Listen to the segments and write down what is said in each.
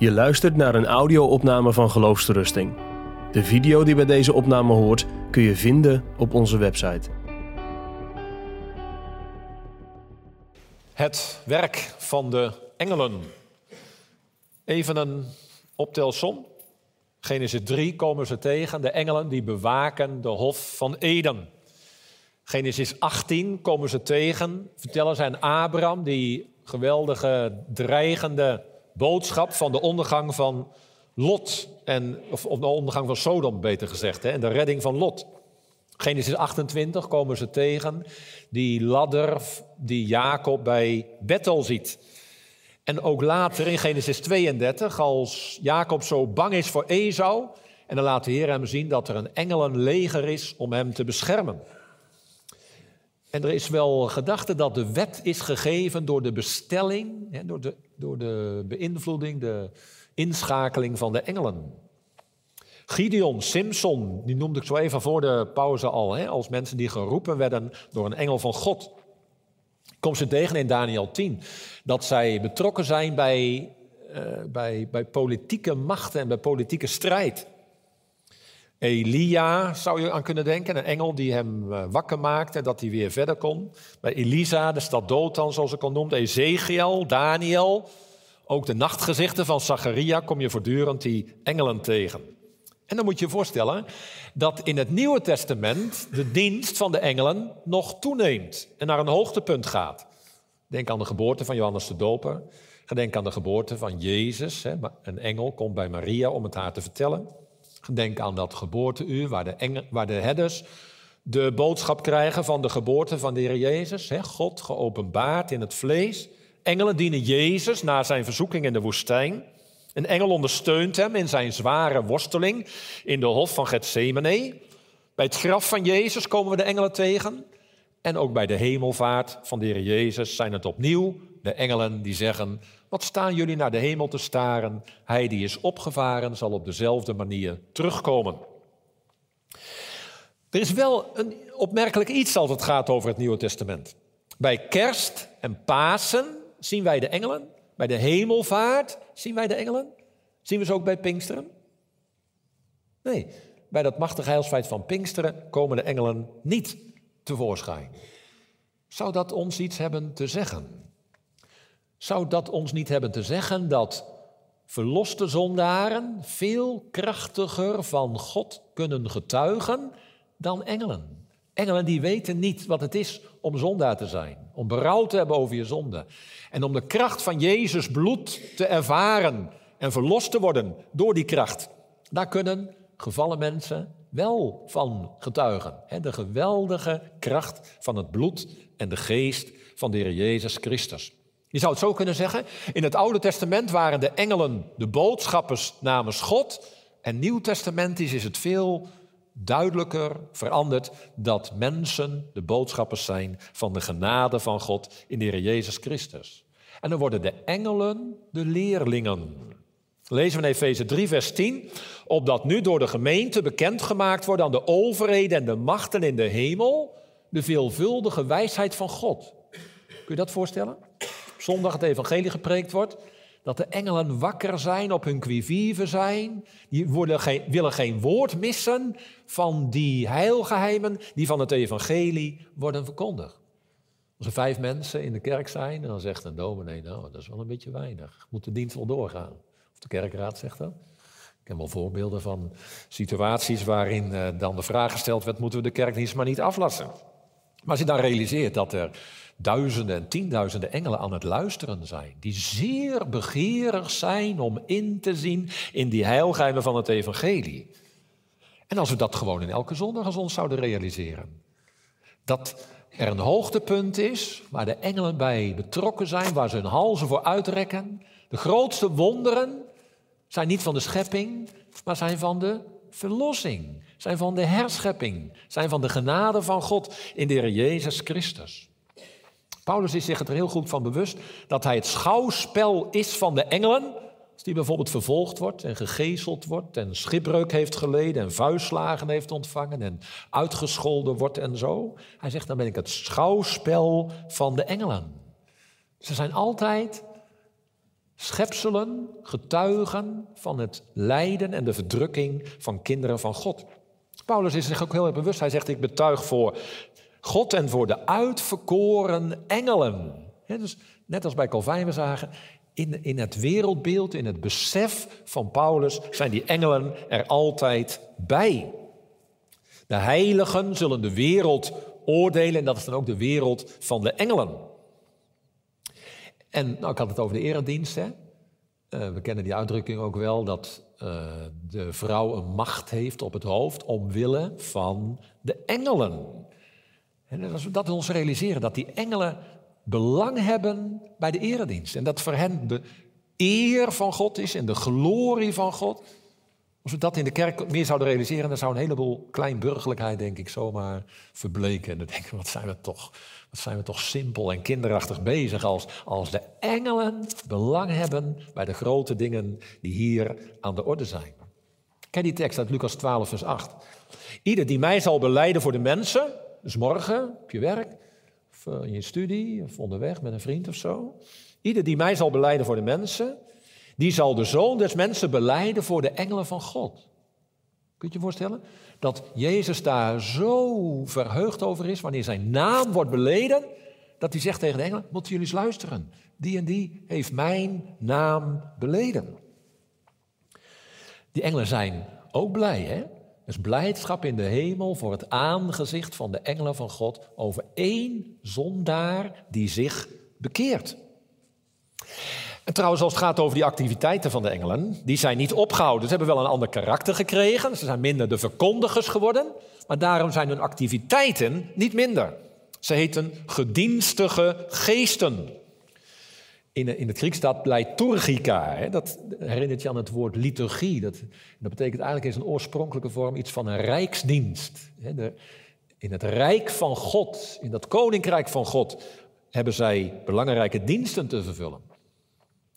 Je luistert naar een audio-opname van Geloofsterusting. De video die bij deze opname hoort kun je vinden op onze website. Het werk van de engelen. Even een optelsom. Genesis 3 komen ze tegen, de engelen die bewaken de hof van Eden. Genesis 18 komen ze tegen, vertellen ze aan Abraham die geweldige, dreigende boodschap van de ondergang van Lot. En, of, of de ondergang van Sodom, beter gezegd. Hè, en de redding van Lot. Genesis 28 komen ze tegen. Die ladder die Jacob bij Bethel ziet. En ook later in Genesis 32, als Jacob zo bang is voor Esau. En dan laat de Heer hem zien dat er een engelenleger is om hem te beschermen. En er is wel gedachte dat de wet is gegeven door de bestelling, door de, door de beïnvloeding, de inschakeling van de engelen. Gideon, Simpson, die noemde ik zo even voor de pauze al, hè, als mensen die geroepen werden door een engel van God. Kom ze tegen in Daniel 10, dat zij betrokken zijn bij, uh, bij, bij politieke machten en bij politieke strijd. Elia zou je aan kunnen denken, een engel die hem eh, wakker maakte, dat hij weer verder kon. Bij Elisa, de stad Dothan, zoals ik al noemde, Ezekiel, Daniel. Ook de nachtgezichten van Zacharia kom je voortdurend die engelen tegen. En dan moet je je voorstellen dat in het Nieuwe Testament de dienst van de engelen nog toeneemt en naar een hoogtepunt gaat. Denk aan de geboorte van Johannes de Doper. Denk aan de geboorte van Jezus. Een engel komt bij Maria om het haar te vertellen. Denk aan dat geboorteuur waar de, engel, waar de herders de boodschap krijgen van de geboorte van de Heer Jezus. Hè? God geopenbaard in het vlees. Engelen dienen Jezus na zijn verzoeking in de woestijn. Een engel ondersteunt hem in zijn zware worsteling in de hof van Gethsemane. Bij het graf van Jezus komen we de engelen tegen. En ook bij de hemelvaart van de Heer Jezus zijn het opnieuw de engelen die zeggen: Wat staan jullie naar de hemel te staren? Hij die is opgevaren zal op dezelfde manier terugkomen. Er is wel een opmerkelijk iets als het gaat over het Nieuwe Testament. Bij kerst en Pasen zien wij de engelen. Bij de hemelvaart zien wij de engelen. Zien we ze ook bij Pinksteren? Nee, bij dat machtige heilsfeit van Pinksteren komen de engelen niet tevoorschijn. Zou dat ons iets hebben te zeggen? Zou dat ons niet hebben te zeggen dat verloste zondaren veel krachtiger van God kunnen getuigen dan engelen? Engelen die weten niet wat het is om zondaar te zijn, om berouw te hebben over je zonde en om de kracht van Jezus bloed te ervaren en verlost te worden door die kracht. Daar kunnen gevallen mensen wel van getuigen. De geweldige kracht van het bloed en de geest van de Heer Jezus Christus. Je zou het zo kunnen zeggen, in het Oude Testament waren de engelen de boodschappers namens God. En Nieuw Testamentisch is het veel duidelijker veranderd dat mensen de boodschappers zijn van de genade van God in de Heer Jezus Christus. En dan worden de engelen de leerlingen. Lezen we in Efeze 3, vers 10. Opdat nu door de gemeente bekendgemaakt wordt aan de overheden en de machten in de hemel de veelvuldige wijsheid van God. Kun je dat voorstellen? Zondag het evangelie gepreekt wordt, dat de engelen wakker zijn, op hun quivive zijn. Die willen geen woord missen van die heilgeheimen die van het evangelie worden verkondigd. Als er vijf mensen in de kerk zijn, dan zegt een dominee, nou, dat is wel een beetje weinig. Moet de dienst wel doorgaan? Of de kerkraad zegt dat. Ik heb wel voorbeelden van situaties waarin uh, dan de vraag gesteld werd, moeten we de kerkdienst maar niet aflassen? Maar als je dan realiseert dat er duizenden en tienduizenden engelen aan het luisteren zijn, die zeer begeerig zijn om in te zien in die heilgeheimen van het evangelie. En als we dat gewoon in elke zondag als ons zouden realiseren, dat er een hoogtepunt is waar de engelen bij betrokken zijn, waar ze hun halzen voor uitrekken. De grootste wonderen zijn niet van de schepping, maar zijn van de verlossing, zijn van de herschepping, zijn van de genade van God in de Heer Jezus Christus. Paulus is zich er heel goed van bewust dat hij het schouwspel is van de engelen. Als die bijvoorbeeld vervolgd wordt en gegezeld wordt en schipbreuk heeft geleden en vuistslagen heeft ontvangen en uitgescholden wordt en zo. Hij zegt, dan ben ik het schouwspel van de engelen. Ze zijn altijd Schepselen getuigen van het lijden en de verdrukking van kinderen van God. Paulus is zich ook heel erg bewust. Hij zegt: Ik betuig voor God en voor de uitverkoren engelen. dus net als bij Calvijn we zagen, in, in het wereldbeeld, in het besef van Paulus, zijn die engelen er altijd bij. De heiligen zullen de wereld oordelen en dat is dan ook de wereld van de engelen. En nou, ik had het over de eredienst. Hè? Uh, we kennen die uitdrukking ook wel dat uh, de vrouw een macht heeft op het hoofd omwille van de engelen. En als we dat ons realiseren, dat die engelen belang hebben bij de eredienst. En dat voor hen de eer van God is en de glorie van God. Als we dat in de kerk meer zouden realiseren, dan zou een heleboel kleinburgerlijkheid, denk ik, zomaar verbleken. En dan denken we, wat zijn we toch, wat zijn we toch simpel en kinderachtig bezig als, als de engelen belang hebben bij de grote dingen die hier aan de orde zijn. Ken die tekst uit Lucas 12, vers 8. Ieder die mij zal beleiden voor de mensen, dus morgen op je werk, of eh, in je studie, of onderweg met een vriend of zo. Ieder die mij zal beleiden voor de mensen, die zal de zoon des mensen beleiden voor de engelen van God. Kunt je je voorstellen? Dat Jezus daar zo verheugd over is wanneer zijn naam wordt beleden, dat hij zegt tegen de engelen, moeten jullie eens luisteren. Die en die heeft mijn naam beleden. Die engelen zijn ook blij, hè? Dus blijdschap in de hemel voor het aangezicht van de engelen van God over één zondaar die zich bekeert. En trouwens, als het gaat over die activiteiten van de engelen, die zijn niet opgehouden. Ze hebben wel een ander karakter gekregen. Ze zijn minder de verkondigers geworden. Maar daarom zijn hun activiteiten niet minder. Ze heten gedienstige geesten. In, in het Grieks staat liturgica. Hè? Dat herinnert je aan het woord liturgie. Dat, dat betekent eigenlijk in zijn oorspronkelijke vorm iets van een rijksdienst. Hè? De, in het rijk van God, in dat koninkrijk van God, hebben zij belangrijke diensten te vervullen.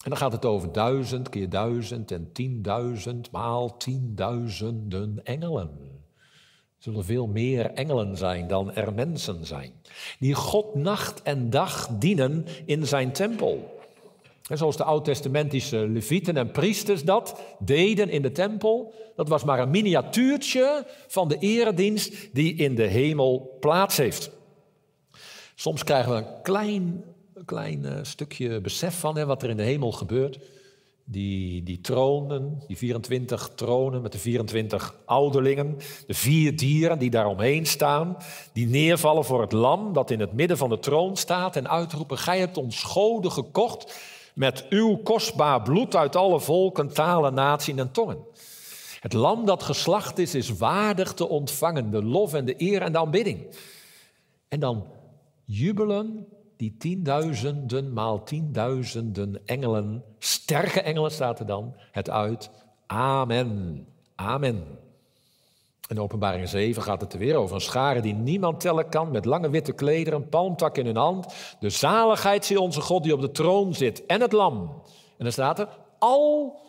En dan gaat het over duizend keer duizend en tienduizend maal tienduizenden engelen. Er zullen veel meer engelen zijn dan er mensen zijn. Die God nacht en dag dienen in zijn tempel. En zoals de oud-testamentische levieten en priesters dat deden in de tempel. Dat was maar een miniatuurtje van de eredienst die in de hemel plaats heeft. Soms krijgen we een klein klein uh, stukje besef van hè, wat er in de hemel gebeurt. Die, die tronen, die 24 tronen met de 24 ouderlingen, de vier dieren die daaromheen staan, die neervallen voor het lam dat in het midden van de troon staat en uitroepen, gij hebt ons goden gekocht met uw kostbaar bloed uit alle volken, talen, naties en tongen. Het lam dat geslacht is, is waardig te ontvangen, de lof en de eer en de aanbidding. En dan jubelen die tienduizenden maal tienduizenden engelen, sterke engelen staat er dan, het uit. Amen. Amen. In openbaring 7 gaat het er weer over een schare die niemand tellen kan, met lange witte klederen, een palmtak in hun hand. De zaligheid zie onze God die op de troon zit en het lam. En dan staat er, al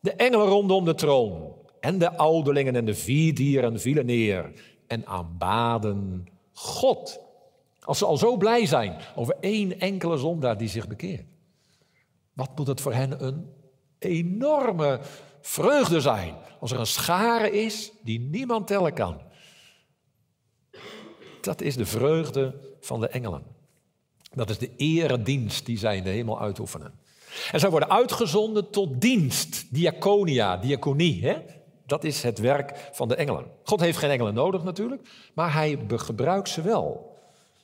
de engelen rondom de troon en de ouderlingen en de vier dieren vielen neer en aanbaden God. Als ze al zo blij zijn over één enkele zondaar die zich bekeert. Wat moet het voor hen een enorme vreugde zijn als er een schare is die niemand tellen kan. Dat is de vreugde van de engelen. Dat is de eredienst die zij in de hemel uitoefenen. En zij worden uitgezonden tot dienst, diaconia, diaconie. Hè? Dat is het werk van de engelen. God heeft geen engelen nodig natuurlijk, maar hij gebruikt ze wel.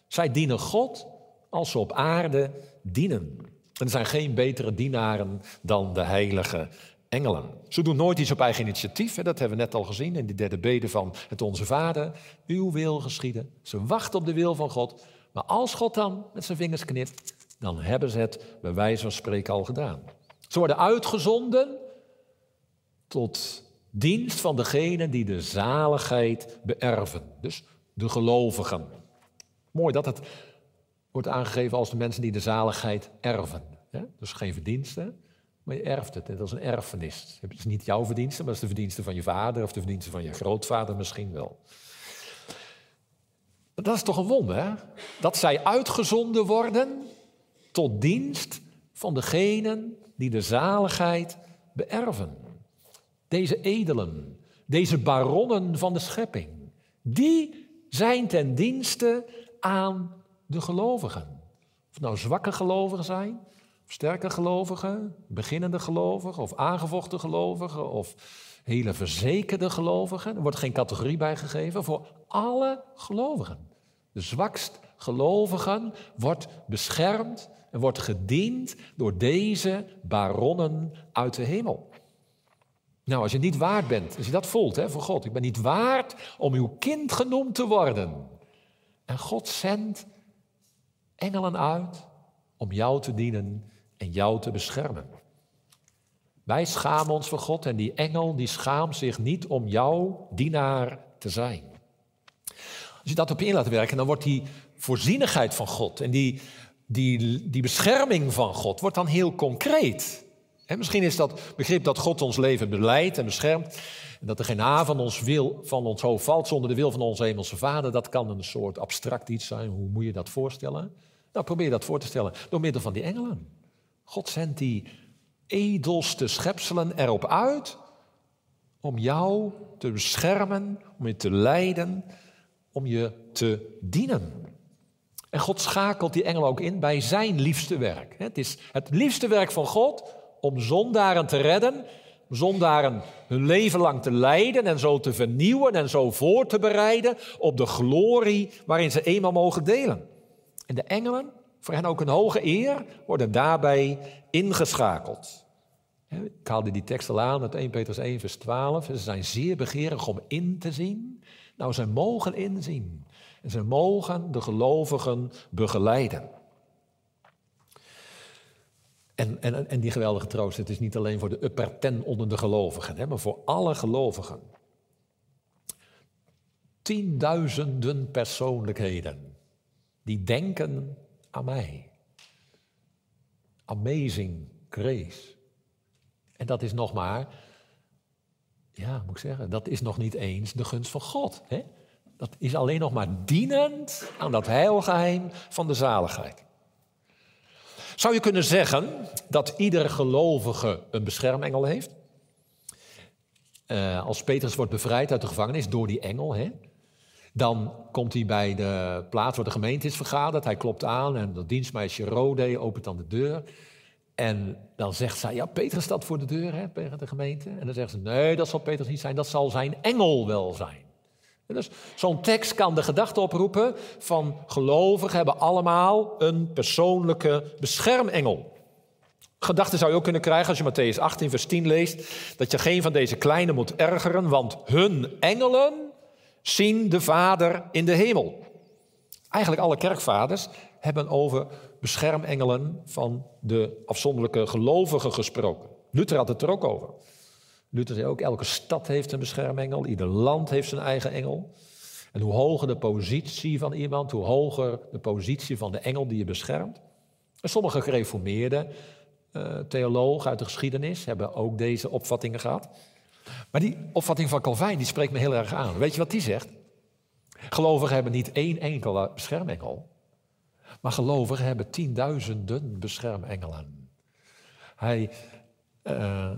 Zij dienen God als ze op aarde dienen. En er zijn geen betere dienaren dan de heilige engelen. Ze doen nooit iets op eigen initiatief. Dat hebben we net al gezien in die derde bede van het Onze Vader. Uw wil geschieden. Ze wachten op de wil van God. Maar als God dan met zijn vingers knipt, dan hebben ze het bij wijze van spreken al gedaan. Ze worden uitgezonden tot dienst van degene die de zaligheid beërven. Dus de gelovigen. Mooi dat het wordt aangegeven als de mensen die de zaligheid erven. Dus geen verdiensten, maar je erft het. Dat is een erfenis. Het is niet jouw verdienste, maar het is de verdienste van je vader of de verdienste van je grootvader misschien wel. Dat is toch een wonder, hè? Dat zij uitgezonden worden tot dienst van degenen die de zaligheid beërven. Deze edelen, deze baronnen van de schepping, die zijn ten dienste aan de gelovigen. Of nou zwakke gelovigen zijn, sterke gelovigen, beginnende gelovigen, of aangevochten gelovigen, of hele verzekerde gelovigen. Er wordt geen categorie bijgegeven voor alle gelovigen. De zwakst gelovigen wordt beschermd en wordt gediend door deze baronnen uit de hemel. Nou, als je niet waard bent, als je dat voelt hè, voor God, ik ben niet waard om uw kind genoemd te worden. En God zendt engelen uit om jou te dienen en jou te beschermen. Wij schamen ons voor God en die engel die schaamt zich niet om jouw dienaar te zijn. Als je dat op je in laat werken, dan wordt die voorzienigheid van God en die, die, die bescherming van God wordt dan heel concreet. misschien is dat begrip dat God ons leven beleidt en beschermt. En dat er geen haar van ons, wil, van ons hoofd valt zonder de wil van onze hemelse vader. Dat kan een soort abstract iets zijn. Hoe moet je dat voorstellen? Nou, probeer dat voor te stellen door middel van die engelen. God zendt die edelste schepselen erop uit om jou te beschermen, om je te leiden, om je te dienen. En God schakelt die engelen ook in bij zijn liefste werk. Het is het liefste werk van God om zondaren te redden, zondaren hun leven lang te leiden en zo te vernieuwen en zo voor te bereiden op de glorie waarin ze eenmaal mogen delen. En de engelen, voor hen ook een hoge eer, worden daarbij ingeschakeld. Ik haalde die tekst al aan uit 1 Petrus 1, vers 12. Ze zijn zeer begeerig om in te zien. Nou, ze mogen inzien. En ze mogen de gelovigen begeleiden. En, en, en die geweldige troost, het is niet alleen voor de upper ten onder de gelovigen, hè, maar voor alle gelovigen. Tienduizenden persoonlijkheden die denken aan mij. Amazing grace. En dat is nog maar, ja, moet ik zeggen, dat is nog niet eens de gunst van God. Hè? Dat is alleen nog maar dienend aan dat heilgeheim van de zaligheid. Zou je kunnen zeggen dat ieder gelovige een beschermengel heeft? Uh, als Petrus wordt bevrijd uit de gevangenis door die engel, hè, dan komt hij bij de plaats waar de gemeente is vergaderd. Hij klopt aan en dat dienstmeisje Rode opent dan de deur. En dan zegt zij, ja, Petrus staat voor de deur hè, tegen de gemeente. En dan zegt ze, nee, dat zal Petrus niet zijn, dat zal zijn engel wel zijn. dus zo'n tekst kan de gedachte oproepen van gelovigen hebben allemaal een persoonlijke beschermengel. Gedachte zou je ook kunnen krijgen als je Matthäus 18, vers 10 leest, dat je geen van deze kleine moet ergeren, want hun engelen zien de Vader in de hemel. Eigenlijk alle kerkvaders hebben over beschermengelen van de afzonderlijke gelovigen gesproken. Luther had het er ook over. Luther zei ook, elke stad heeft een beschermengel, ieder land heeft zijn eigen engel. En hoe hoger de positie van iemand, hoe hoger de positie van de engel die je beschermt. En sommige gereformeerde uh, theologen uit de geschiedenis hebben ook deze opvattingen gehad. Maar die opvatting van Calvijn die spreekt me heel erg aan. Weet je wat die zegt? Gelovigen hebben niet één enkel beschermengel. Maar gelovigen hebben tienduizenden beschermengelen. Hij, uh,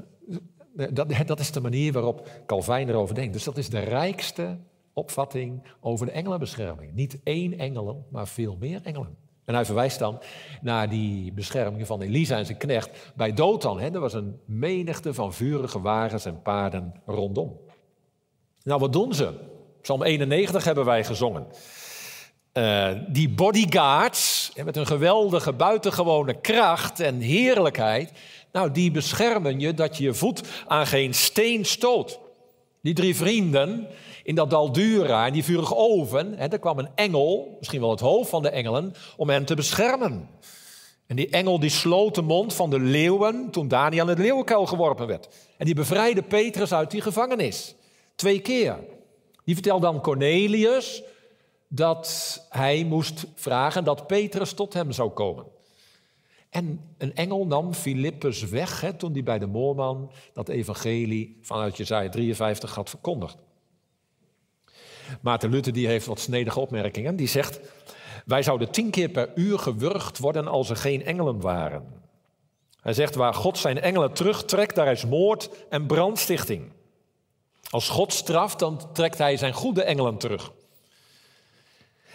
dat, dat is de manier waarop Calvijn erover denkt. Dus dat is de rijkste opvatting over de engelenbescherming. Niet één engel, maar veel meer engelen. En hij verwijst dan naar die bescherming van Elisa en zijn knecht bij Dothan. Hè? Er was een menigte van vurige wagens en paarden rondom. Nou, wat doen ze? Psalm 91 hebben wij gezongen. Uh, die bodyguards, met een geweldige buitengewone kracht en heerlijkheid, nou, die beschermen je dat je je voet aan geen steen stoot. Die drie vrienden in dat Daldura, in die vurige oven, hè, daar kwam een engel, misschien wel het hoofd van de engelen, om hen te beschermen. En die engel die sloot de mond van de leeuwen toen Daniel in het leeuwenkuil geworpen werd. En die bevrijdde Petrus uit die gevangenis. Twee keer. Die vertelde dan Cornelius dat hij moest vragen dat Petrus tot hem zou komen. En een engel nam Filippus weg hè, toen hij bij de moorman dat evangelie vanuit Jezaja 53 had verkondigd. Maarten Luther die heeft wat snedige opmerkingen. Die zegt, wij zouden tien keer per uur gewurgd worden als er geen engelen waren. Hij zegt waar God zijn engelen terugtrekt, daar is moord en brandstichting. Als God straft, dan trekt hij zijn goede engelen terug.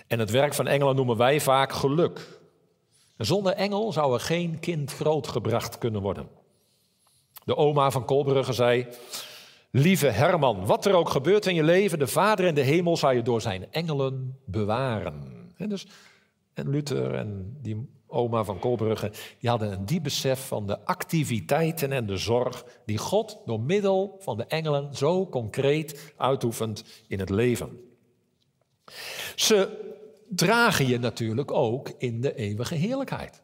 En het werk van engelen noemen wij vaak geluk. Zonder engel zou er geen kind grootgebracht kunnen worden. De oma van Kolbrugge zei: Lieve Herman, wat er ook gebeurt in je leven, de Vader in de hemel zal je door zijn engelen bewaren. En, dus, en Luther en die oma van Kolbrugge, die hadden een diep besef van de activiteiten en de zorg die God door middel van de engelen zo concreet uitoefent in het leven. Ze dragen je natuurlijk ook in de eeuwige heerlijkheid.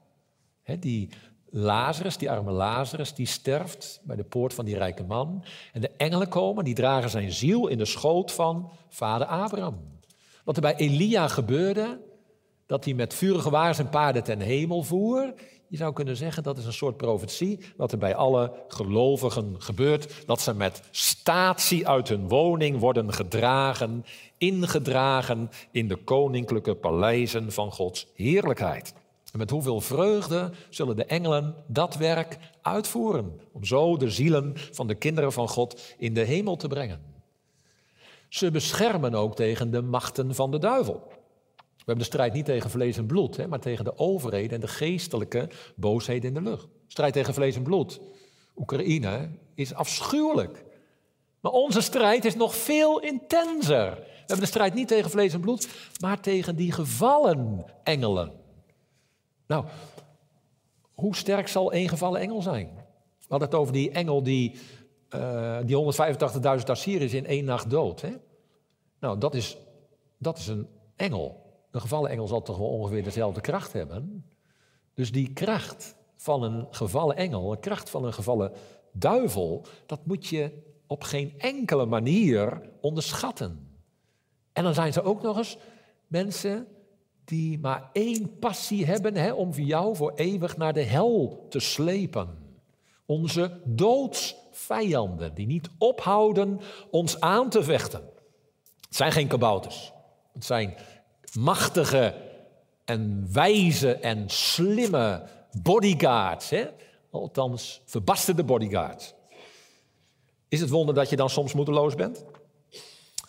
die Lazarus, die arme Lazarus, die sterft bij de poort van die rijke man. En de engelen komen, die dragen zijn ziel in de schoot van vader Abraham. Wat er bij Elia gebeurde, dat hij met vurige waars en paarden ten hemel voer. Je zou kunnen zeggen dat is een soort profetie wat er bij alle gelovigen gebeurt. Dat ze met statie uit hun woning worden gedragen, ingedragen in de koninklijke paleizen van Gods heerlijkheid. En met hoeveel vreugde zullen de engelen dat werk uitvoeren, om zo de zielen van de kinderen van God in de hemel te brengen. Ze beschermen ook tegen de machten van de duivel. We hebben de strijd niet tegen vlees en bloed, hè, maar tegen de overheden en de geestelijke boosheden in de lucht. Strijd tegen vlees en bloed. Oekraïne is afschuwelijk. Maar onze strijd is nog veel intenser. We hebben de strijd niet tegen vlees en bloed, maar tegen die gevallen engelen. Nou, hoe sterk zal één gevallen engel zijn? We hadden het over die engel die, uh, die 185.000 Assyriërs in één nacht dood. Hè? Nou, dat is, dat is een engel. Een gevallen engel zal toch wel ongeveer dezelfde kracht hebben. Dus die kracht van een gevallen engel, de kracht van een gevallen duivel, dat moet je op geen enkele manier onderschatten. En dan zijn ze ook nog eens mensen die maar één passie hebben hè, om jou voor eeuwig naar de hel te slepen. Onze doodsvijanden, die niet ophouden ons aan te vechten. Het zijn geen kabouters. Het zijn machtige en wijze en slimme bodyguards. Hè? Althans, verbasterde bodyguards. Is het wonder dat je dan soms moedeloos bent?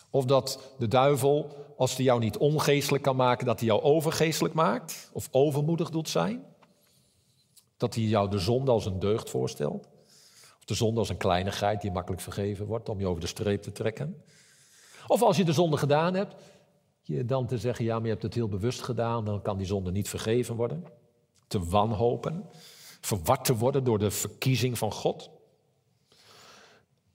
Of dat de duivel, als hij jou niet ongeestelijk kan maken, dat hij jou overgeestelijk maakt? Of overmoedig doet zijn? Dat hij jou de zonde als een deugd voorstelt? Of de zonde als een kleinigheid die makkelijk vergeven wordt om je over de streep te trekken? Of als je de zonde gedaan hebt, je dan te zeggen, ja, maar je hebt het heel bewust gedaan, dan kan die zonde niet vergeven worden. Te wanhopen, verward te worden door de verkiezing van God.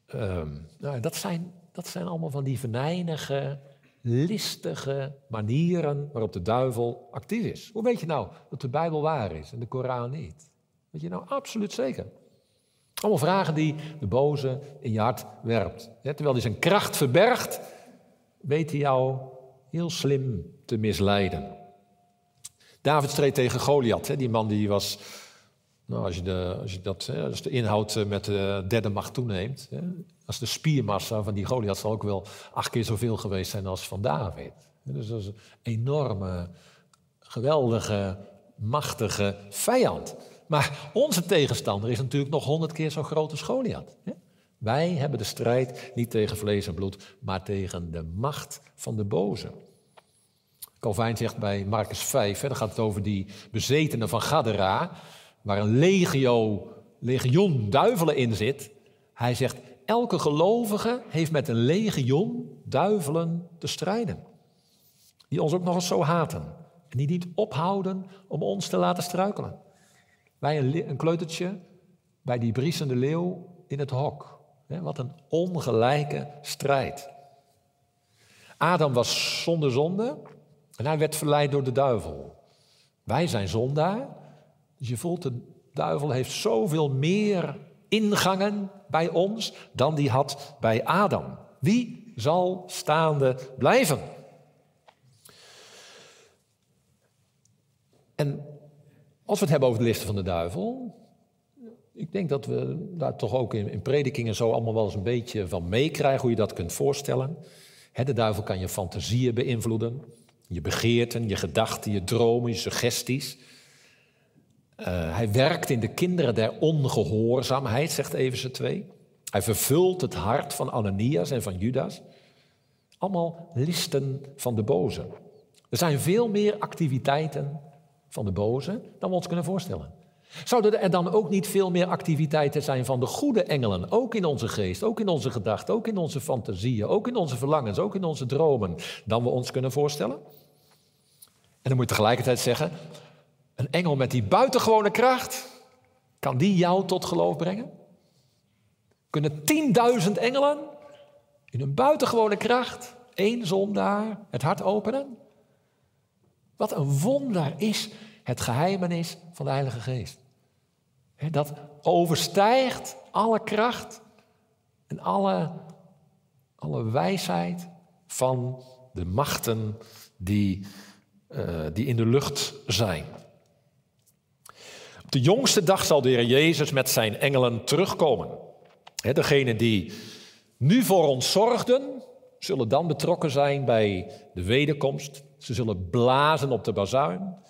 Ehm, nou, dat, zijn, dat zijn allemaal van die venijnige, listige manieren waarop de duivel actief is. Hoe weet je nou dat de Bijbel waar is en de Koran niet? Weet je nou absoluut zeker? Allemaal vragen die de boze in je hart werpt. terwijl hij zijn kracht verbergt, weet hij jou heel slim te misleiden. David streed tegen Goliath. Die man die was, nou, als, je de, als, je dat, als de inhoud eh, met de derde macht toeneemt, als de spiermassa van die Goliath zal ook wel acht keer zoveel geweest zijn als van David. Dus dat is een enorme, geweldige, machtige vijand. Maar onze tegenstander is natuurlijk nog honderd keer zo groot als Goliath. Wij hebben de strijd niet tegen vlees en bloed, maar tegen de macht van de boze. Calvijn zegt bij Marcus 5, hè, dan gaat het over die bezetenen van Gadara, waar een legio, legion duivelen in zit. Hij zegt, elke gelovige heeft met een legioen duivelen te strijden. Die ons ook nog eens zo haten. En die niet ophouden om ons te laten struikelen. Wij een, een kleutertje bij die briesende leeuw in het hok. Wat een ongelijke strijd. Adam was zonder zonde en hij werd verleid door de duivel. Wij zijn zondaar, dus je voelt de duivel heeft zoveel meer ingangen bij ons dan die had bij Adam. Wie zal staande blijven? En als we het hebben over de listen van de duivel, ik denk dat we daar toch ook in, in predikingen zo allemaal wel eens een beetje van meekrijgen, hoe je dat kunt voorstellen. de duivel kan je fantasieën beïnvloeden, je begeerten, je gedachten, je dromen, je suggesties. Eh, hij werkt in de kinderen der ongehoorzaamheid, zegt Efeze 2. Hij vervult het hart van Ananias en van Judas. Allemaal listen van de boze. Er zijn veel meer activiteiten van de boze dan we ons kunnen voorstellen. Zouden er dan ook niet veel meer activiteiten zijn van de goede engelen, ook in onze geest, ook in onze gedachten, ook in onze fantasieën, ook in onze verlangens, ook in onze dromen, dan we ons kunnen voorstellen? En dan moet je tegelijkertijd zeggen, een engel met die buitengewone kracht, kan die jou tot geloof brengen? Kunnen 10.000 engelen in een buitengewone kracht één zondaar het hart openen? Wat een wonder is het geheimenis van de Heilige Geest. Dat overstijgt alle kracht en alle, alle wijsheid van de machten die, uh, die in de lucht zijn. Op de jongste dag zal de Heer Jezus met zijn engelen terugkomen. Degenen die nu voor ons zorgden, zullen dan betrokken zijn bij de wederkomst. Ze zullen blazen op de bazuin.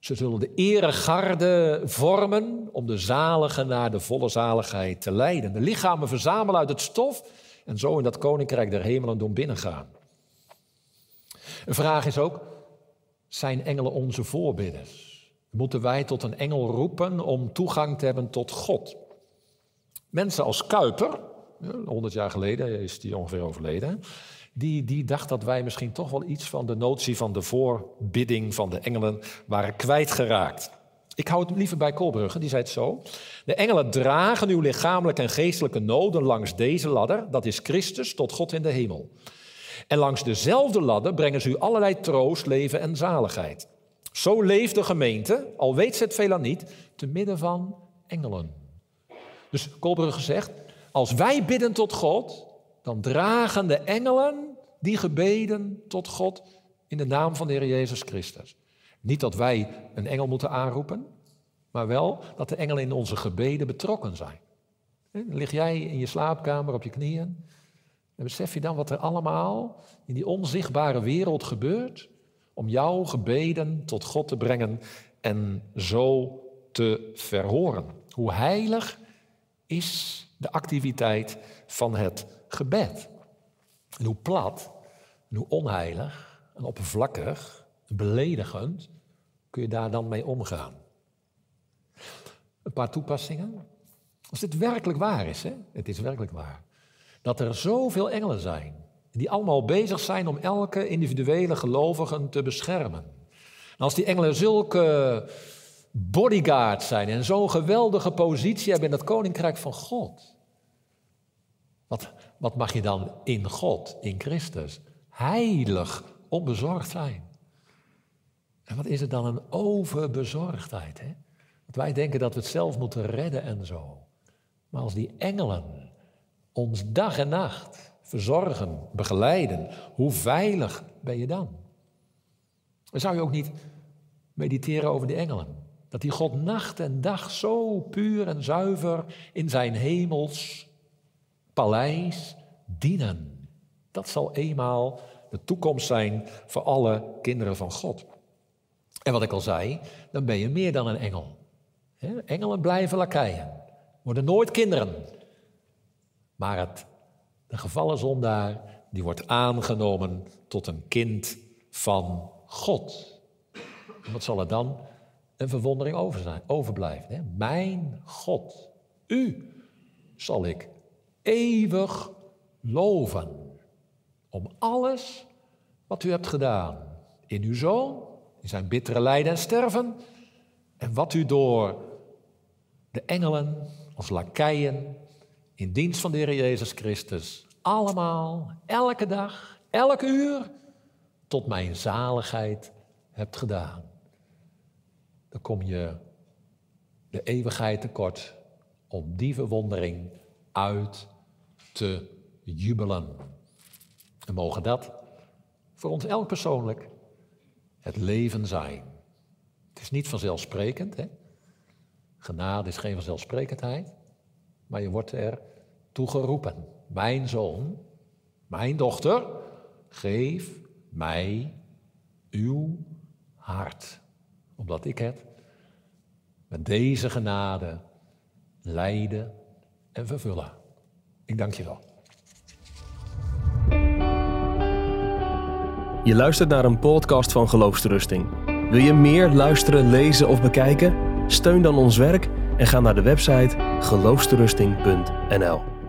Ze zullen de eregarde vormen om de zaligen naar de volle zaligheid te leiden. De lichamen verzamelen uit het stof en zo in dat koninkrijk der hemelen doen binnengaan. Een vraag is ook, zijn engelen onze voorbidders? Moeten wij tot een engel roepen om toegang te hebben tot God? Mensen als Kuiper, 100 jaar geleden is die ongeveer overleden, die, die dacht dat wij misschien toch wel iets van de notie van de voorbidding van de engelen waren kwijtgeraakt. Ik hou het liever bij Kolbrugge, die zei het zo. De engelen dragen uw lichamelijke en geestelijke noden langs deze ladder, dat is Christus, tot God in de hemel. En langs dezelfde ladder brengen ze u allerlei troost, leven en zaligheid. Zo leeft de gemeente, al weet ze het veelal niet, te midden van engelen. Dus Kolbrugge zegt, als wij bidden tot God, dan dragen de engelen die gebeden tot God in de naam van de Heer Jezus Christus. Niet dat wij een engel moeten aanroepen, maar wel dat de engelen in onze gebeden betrokken zijn. Lig jij in je slaapkamer op je knieën en besef je dan wat er allemaal in die onzichtbare wereld gebeurt om jouw gebeden tot God te brengen en zo te verhoren. Hoe heilig is de activiteit van het gebed. En hoe plat, hoe onheilig en oppervlakkig en beledigend kun je daar dan mee omgaan. Een paar toepassingen. Als dit werkelijk waar is, hè? het is werkelijk waar, dat er zoveel engelen zijn die allemaal bezig zijn om elke individuele gelovige te beschermen. En als die engelen zulke bodyguards zijn en zo'n geweldige positie hebben in het koninkrijk van God, wat, wat mag je dan in God, in Christus, heilig onbezorgd zijn? En wat is het dan een overbezorgdheid? Hè? Want wij denken dat we het zelf moeten redden en zo. Maar als die engelen ons dag en nacht verzorgen, begeleiden, hoe veilig ben je dan? Dan zou je ook niet mediteren over de engelen. Dat die God nacht en dag zo puur en zuiver in zijn hemels paleis dienen. Dat zal eenmaal de toekomst zijn voor alle kinderen van God. En wat ik al zei, dan ben je meer dan een engel. Engelen blijven lakeien, worden nooit kinderen. Maar het, de gevallen zondaar, die wordt aangenomen tot een kind van God. En wat zal er dan een verwondering over zijn, overblijven? Hè? Mijn God, u zal ik eeuwig loven. Om alles wat u hebt gedaan. In uw zoon, in zijn bittere lijden en sterven. En wat u door de engelen als lakeien in dienst van de Heer Jezus Christus allemaal, elke dag, elk uur tot mijn zaligheid hebt gedaan. Dan kom je de eeuwigheid tekort om die verwondering uit te jubelen. En mogen dat voor ons elk persoonlijk het leven zijn. Het is niet vanzelfsprekend. Hè? Genade is geen vanzelfsprekendheid. Maar je wordt er toe geroepen. Mijn zoon, mijn dochter, geef mij uw hart. Omdat ik het met deze genade leiden en vervullen. Ik dank je wel. Je luistert naar een podcast van Geloofsterusting. Wil je meer luisteren, lezen of bekijken? Steun dan ons werk en ga naar de website geloofsterusting.nl.